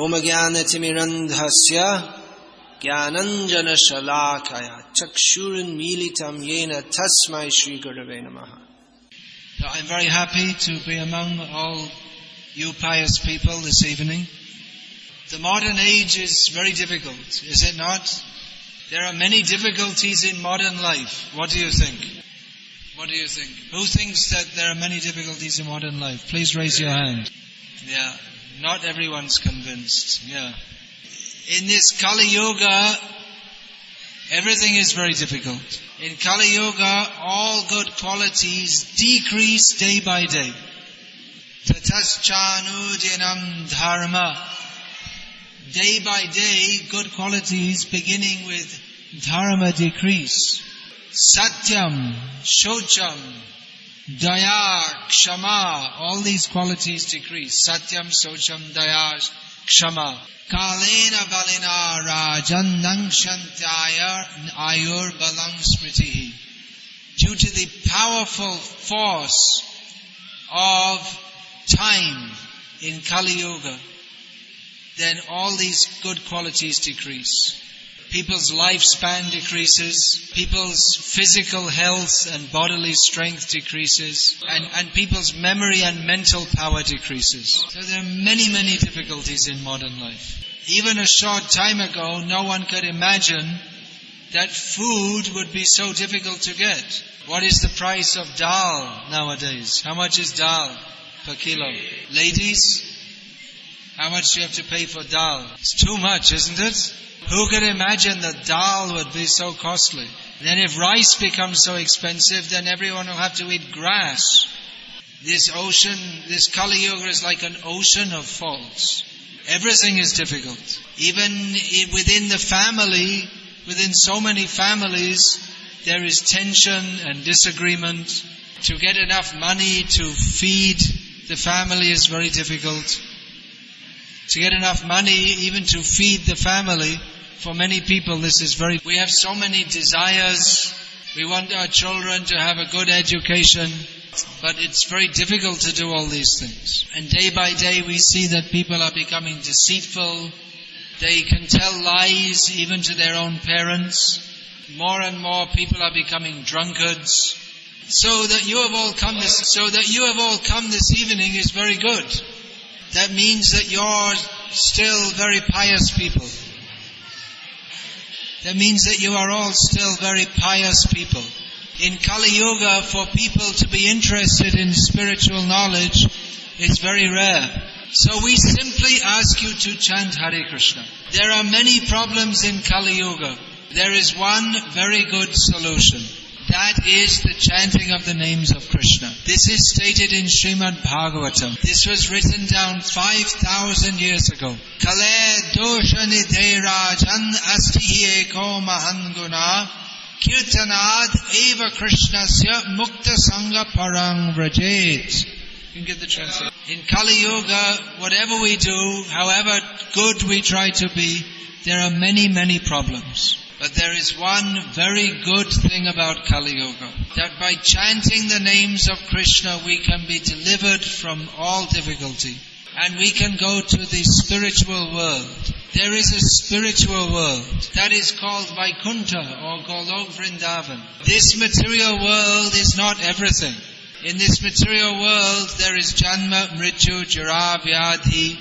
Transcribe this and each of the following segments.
ओम ज्ञानतिमिरन्धस्य ज्ञानञ्जनशलाकय चक्षुरुन्मीलितं येन तस्मै श्रीगुरवे नमः So I'm very happy to be among all you pious people this evening. The modern age is very difficult, is it not? There are many difficulties in modern life. What do you think? What do you think? Who thinks that there are many difficulties in modern life? Please raise your hand. Yeah, not everyone's convinced. Yeah. In this Kali Yuga, everything is very difficult. In Kali Yuga, all good qualities decrease day by day. Tataschanudinam dharma. Day by day, good qualities beginning with dharma decrease. Satyam, Shocham, Daya, Kshama, all these qualities decrease. Satyam, Socham, Daya, Kshama. Kalena balina rajan nangshantaya ayur balang smritihi. Due to the powerful force of time in Kali Yuga, then all these good qualities decrease. People's lifespan decreases, people's physical health and bodily strength decreases, and, and people's memory and mental power decreases. So there are many, many difficulties in modern life. Even a short time ago, no one could imagine that food would be so difficult to get. What is the price of dal nowadays? How much is dal per kilo? Ladies, how much do you have to pay for dal? It's too much, isn't it? Who could imagine that dal would be so costly? Then if rice becomes so expensive, then everyone will have to eat grass. This ocean, this Kali Yuga is like an ocean of faults. Everything is difficult. Even within the family, within so many families, there is tension and disagreement. To get enough money to feed the family is very difficult. To get enough money even to feed the family, for many people this is very, we have so many desires. We want our children to have a good education, but it's very difficult to do all these things. And day by day we see that people are becoming deceitful. They can tell lies even to their own parents. More and more people are becoming drunkards. So that you have all come this, so that you have all come this evening is very good. That means that you're still very pious people. That means that you are all still very pious people. In Kali Yuga, for people to be interested in spiritual knowledge is very rare. So we simply ask you to chant Hare Krishna. There are many problems in Kali Yuga. There is one very good solution. That is the chanting of the names of Krishna. This is stated in Srimad Bhagavatam. This was written down 5,000 years ago. Kale dosha nidhe rajan asti eko mahan kirtanad eva krishnasya mukta sangha parang vrajet. You can get the translation. In Kali Yuga, whatever we do, however good we try to be, there are many, many problems. But there is one very good thing about Kali Yuga. That by chanting the names of Krishna we can be delivered from all difficulty. And we can go to the spiritual world. There is a spiritual world that is called Vaikuntha or Golok Vrindavan. This material world is not everything. In this material world there is Janma, Mrityu, Jara, Vyadhi.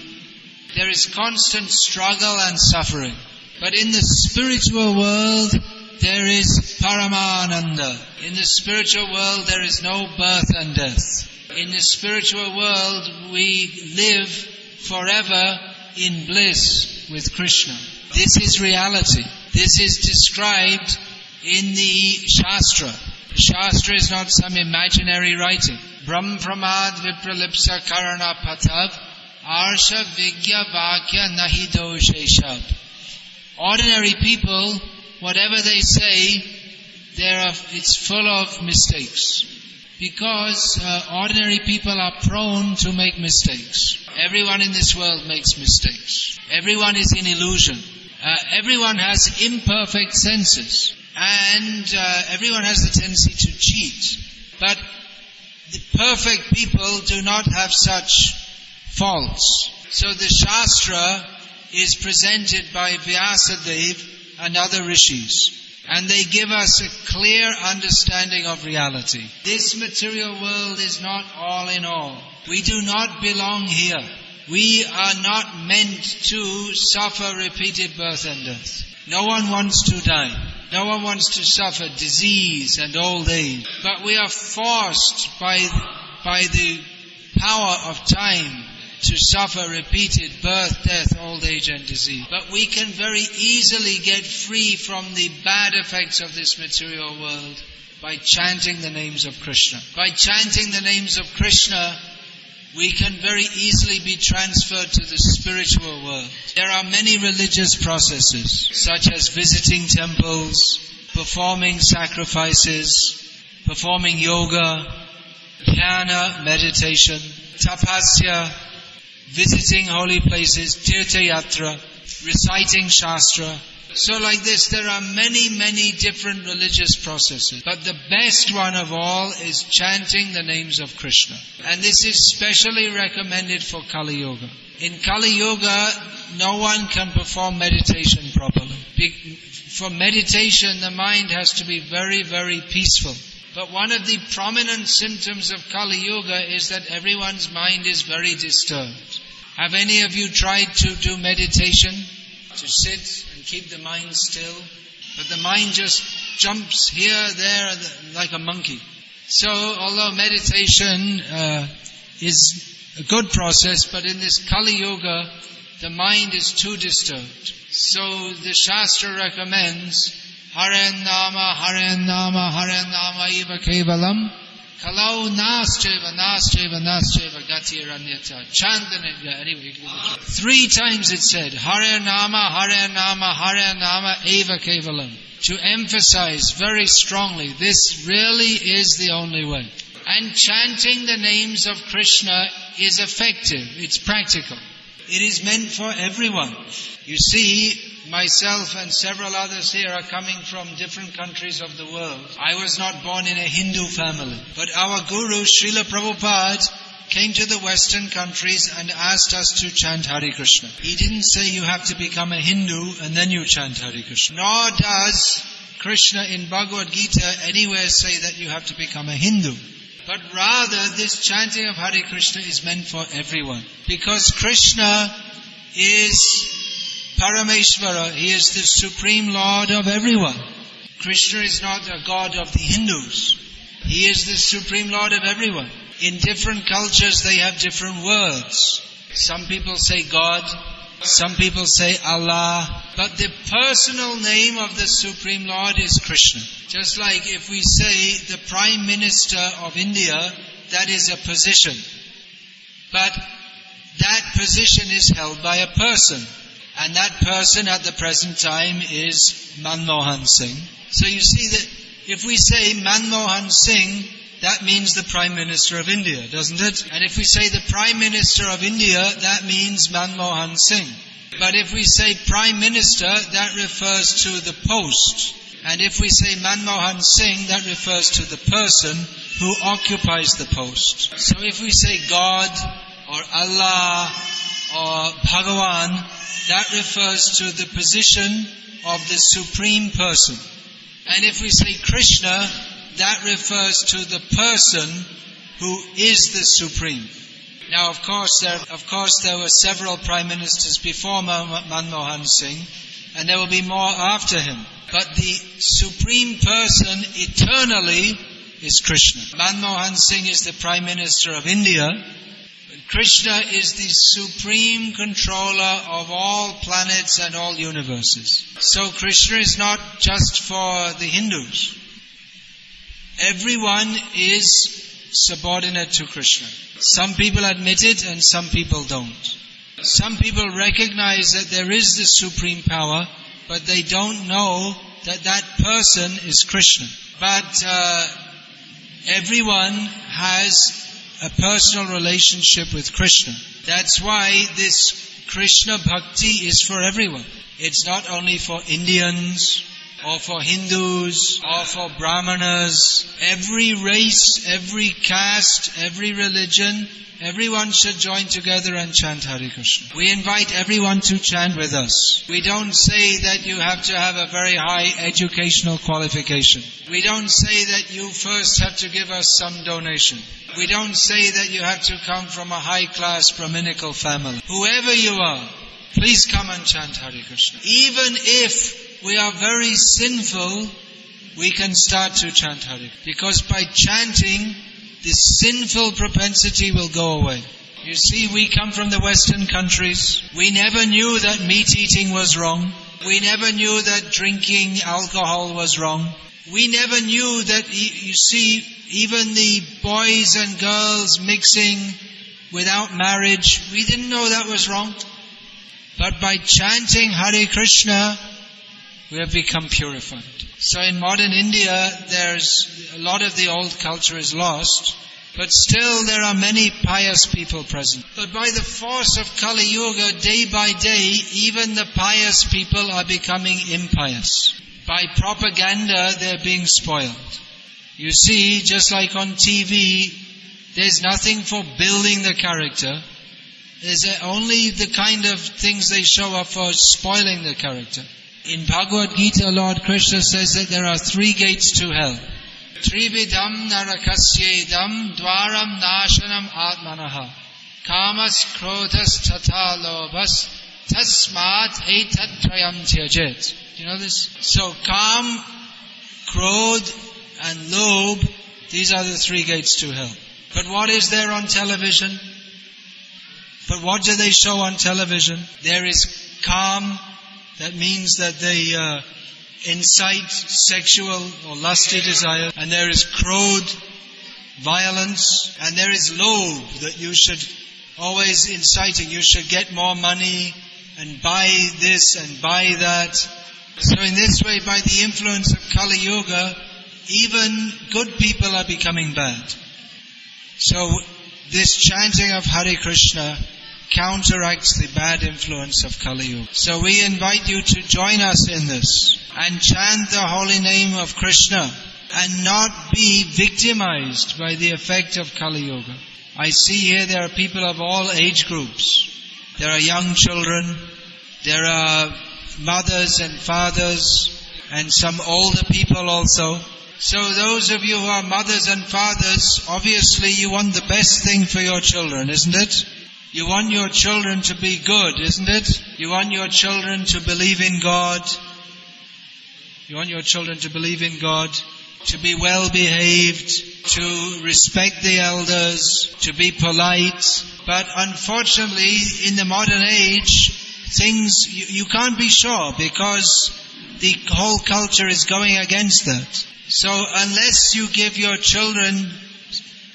There is constant struggle and suffering. But in the spiritual world, there is Paramananda. In the spiritual world, there is no birth and death. In the spiritual world, we live forever in bliss with Krishna. This is reality. This is described in the Shastra. Shastra is not some imaginary writing. Brahm Pramad Vipralipsa Karana Patav Arsha Vigya Vakya Nahido Sheshab ordinary people, whatever they say, are, it's full of mistakes. Because uh, ordinary people are prone to make mistakes. Everyone in this world makes mistakes. Everyone is in illusion. Uh, everyone has imperfect senses. And uh, everyone has the tendency to cheat. But the perfect people do not have such faults. So the Shastra is presented by Vyasadeva and other rishis. And they give us a clear understanding of reality. This material world is not all in all. We do not belong here. We are not meant to suffer repeated birth and death. No one wants to die. No one wants to suffer disease and old age. But we are forced by, by the power of time to suffer repeated birth, death, old age and disease. But we can very easily get free from the bad effects of this material world by chanting the names of Krishna. By chanting the names of Krishna, we can very easily be transferred to the spiritual world. There are many religious processes, such as visiting temples, performing sacrifices, performing yoga, dhyana, meditation, tapasya, visiting holy places, tirtha yatra, reciting shastra. So like this, there are many, many different religious processes. But the best one of all is chanting the names of Krishna. And this is specially recommended for Kali Yuga. In Kali Yuga, no one can perform meditation properly. For meditation, the mind has to be very, very peaceful. But one of the prominent symptoms of Kali Yuga is that everyone's mind is very disturbed. Have any of you tried to do meditation? To sit and keep the mind still? But the mind just jumps here, there, like a monkey. So, although meditation uh, is a good process, but in this Kali Yuga, the mind is too disturbed. So the Shastra recommends Hare Nama, Hare Nama, Hare Eva Kevalam. Kalau Nascheva, Nascheva, Nascheva, Gati Ranyata. Chant anyway. Three times it said, Hare Nama, Hare Nama, Hare Nama, Eva Kevalam. To emphasize very strongly, this really is the only way. And chanting the names of Krishna is effective. It's practical. It is meant for everyone. You see, myself and several others here are coming from different countries of the world. I was not born in a Hindu family, but our Guru Srila Prabhupada came to the Western countries and asked us to chant Hare Krishna. He didn't say you have to become a Hindu and then you chant Hare Krishna. Nor does Krishna in Bhagavad Gita anywhere say that you have to become a Hindu. But rather, this chanting of Hare Krishna is meant for everyone. Because Krishna is Parameshvara, he is the supreme lord of everyone. Krishna is not a god of the Hindus. He is the supreme lord of everyone. In different cultures they have different words. Some people say God, some people say Allah, but the personal name of the Supreme Lord is Krishna. Just like if we say the Prime Minister of India, that is a position. But that position is held by a person. And that person at the present time is Manmohan Singh. So you see that if we say Manmohan Singh, that means the Prime Minister of India, doesn't it? And if we say the Prime Minister of India, that means Manmohan Singh. But if we say Prime Minister, that refers to the post. And if we say Manmohan Singh, that refers to the person who occupies the post. So if we say God or Allah or Bhagavan, that refers to the position of the Supreme Person. And if we say Krishna, that refers to the person who is the Supreme. Now, of course, there, of course, there were several prime ministers before Manmohan Singh, and there will be more after him. But the Supreme Person eternally is Krishna. Manmohan Singh is the Prime Minister of India, Krishna is the supreme controller of all planets and all universes. So Krishna is not just for the Hindus. Everyone is subordinate to Krishna. Some people admit it and some people don't. Some people recognize that there is the supreme power, but they don't know that that person is Krishna. But uh, everyone has a personal relationship with Krishna. That's why this Krishna bhakti is for everyone. It's not only for Indians or for Hindus, or for Brahmanas. Every race, every caste, every religion, everyone should join together and chant Hare Krishna. We invite everyone to chant with us. We don't say that you have to have a very high educational qualification. We don't say that you first have to give us some donation. We don't say that you have to come from a high class Brahminical family. Whoever you are, please come and chant Hare Krishna. Even if we are very sinful, we can start to chant Hare. Because by chanting, this sinful propensity will go away. You see, we come from the Western countries. We never knew that meat eating was wrong. We never knew that drinking alcohol was wrong. We never knew that, you see, even the boys and girls mixing without marriage, we didn't know that was wrong. But by chanting Hare Krishna, we have become purified. So in modern India, there's a lot of the old culture is lost, but still there are many pious people present. But by the force of Kali Yuga, day by day, even the pious people are becoming impious. By propaganda, they're being spoiled. You see, just like on TV, there's nothing for building the character. There's only the kind of things they show up for spoiling the character. In Bhagavad Gita, Lord Krishna says that there are three gates to hell. Trividam narakasyedam dwaram nashanam atmanaha. Kamas krodhas tata lobhas tasmat etat tyajet. Do you know this? So kam, krodh, and lobh, these are the three gates to hell. But what is there on television? But what do they show on television? There is kam, that means that they uh, incite sexual or lusty desire, and there is krodh, violence, and there is lobh, that you should always inciting, you should get more money and buy this and buy that. So in this way, by the influence of Kali Yuga, even good people are becoming bad. So this chanting of Hare Krishna counteracts the bad influence of Kali Yuga. So we invite you to join us in this and chant the holy name of Krishna and not be victimized by the effect of Kali Yuga. I see here there are people of all age groups. There are young children, there are mothers and fathers, and some older people also. So those of you who are mothers and fathers, obviously you want the best thing for your children, isn't it? You want your children to be good, isn't it? You want your children to believe in God. You want your children to believe in God, to be well behaved, to respect the elders, to be polite. But unfortunately, in the modern age, things, you, you can't be sure because the whole culture is going against that. So unless you give your children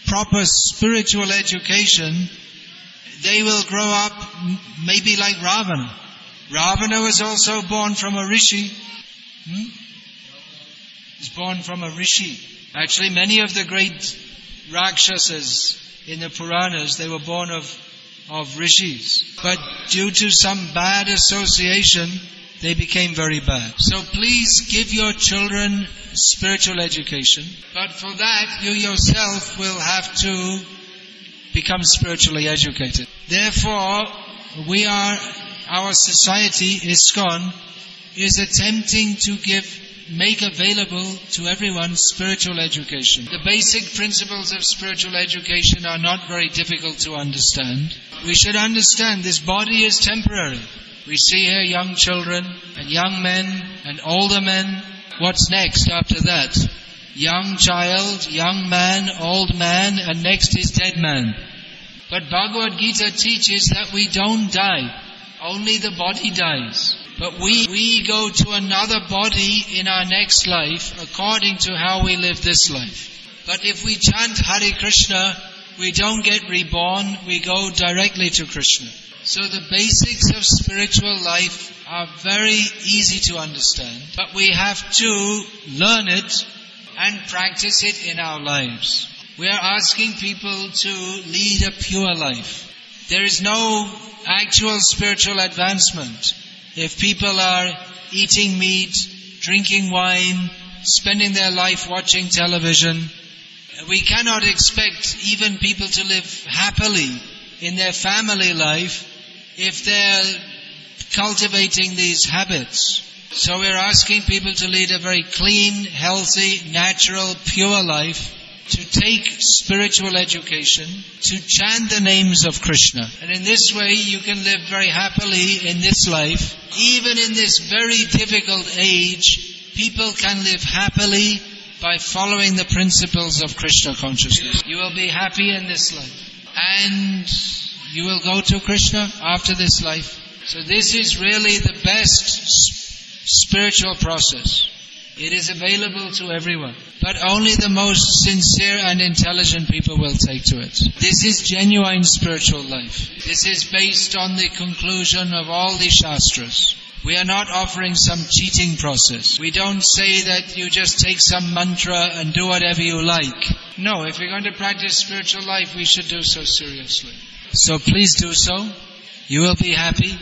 proper spiritual education, they will grow up maybe like Ravana. Ravana was also born from a rishi. Hmm? He's born from a rishi. Actually, many of the great Rakshasas in the Puranas, they were born of, of rishis. But due to some bad association, they became very bad. So please give your children spiritual education, but for that you yourself will have to become spiritually educated. Therefore, we are, our society, ISKCON, is attempting to give, make available to everyone spiritual education. The basic principles of spiritual education are not very difficult to understand. We should understand this body is temporary. We see here young children and young men and older men. What's next after that? Young child, young man, old man, and next is dead man. But Bhagavad Gita teaches that we don't die. Only the body dies. But we, we go to another body in our next life according to how we live this life. But if we chant Hare Krishna, we don't get reborn, we go directly to Krishna. So the basics of spiritual life are very easy to understand, but we have to learn it and practice it in our lives. We are asking people to lead a pure life. There is no actual spiritual advancement if people are eating meat, drinking wine, spending their life watching television. We cannot expect even people to live happily in their family life if they're cultivating these habits. So we're asking people to lead a very clean, healthy, natural, pure life, to take spiritual education, to chant the names of Krishna. And in this way you can live very happily in this life. Even in this very difficult age, people can live happily by following the principles of Krishna consciousness. You will be happy in this life. And you will go to Krishna after this life. So this is really the best spiritual process. It is available to everyone. But only the most sincere and intelligent people will take to it. This is genuine spiritual life. This is based on the conclusion of all the Shastras. We are not offering some cheating process. We don't say that you just take some mantra and do whatever you like. No, if we're going to practice spiritual life, we should do so seriously. So please do so. You will be happy.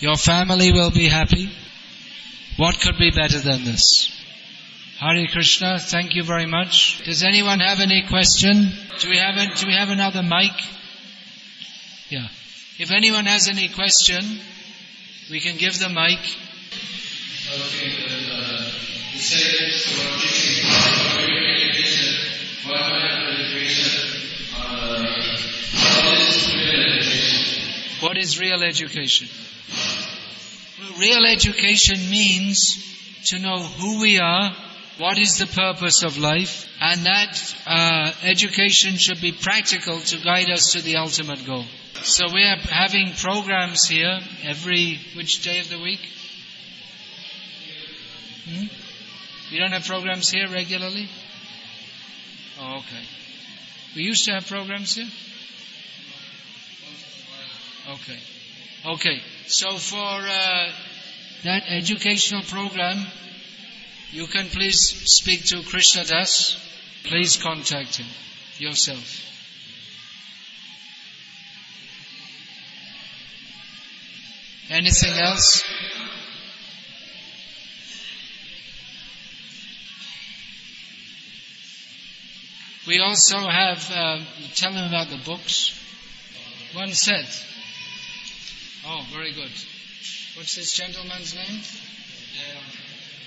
Your family will be happy. What could be better than this? Hare Krishna, thank you very much. Does anyone have any question? Do we have a, do we have another mic? Yeah. If anyone has any question, we can give the mic. Okay, but uh, you say for teaching education, whatever education, uh, what is real education? What is real education? Real education means to know who we are, what is the purpose of life, and that uh, education should be practical to guide us to the ultimate goal. So we are having programs here every which day of the week? Hmm? Don't have programs here regularly? Oh, okay. We used to have programs here? Okay. Okay. So for uh, that educational program, you can please speak to Krishna Das. Please contact him yourself. Anything else? We also have, uh, tell them about the books. One set. Oh, very good. What's this gentleman's name?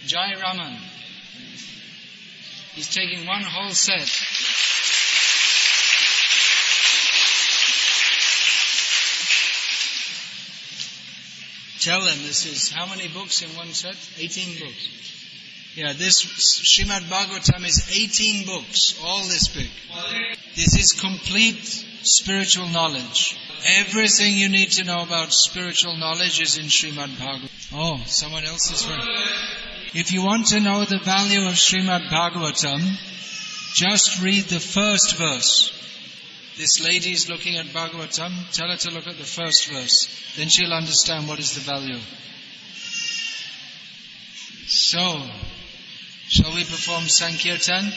Jai Raman. He's taking one whole set. Tell them this is how many books in one set? 18 books. Yeah, this Srimad Bhagavatam is 18 books, all this big. This is complete spiritual knowledge. Everything you need to know about spiritual knowledge is in Srimad Bhagavatam. Oh, someone else is right. If you want to know the value of Srimad Bhagavatam, just read the first verse. This lady is looking at Bhagavatam, tell her to look at the first verse. Then she'll understand what is the value. So, shall we perform Sankirtan?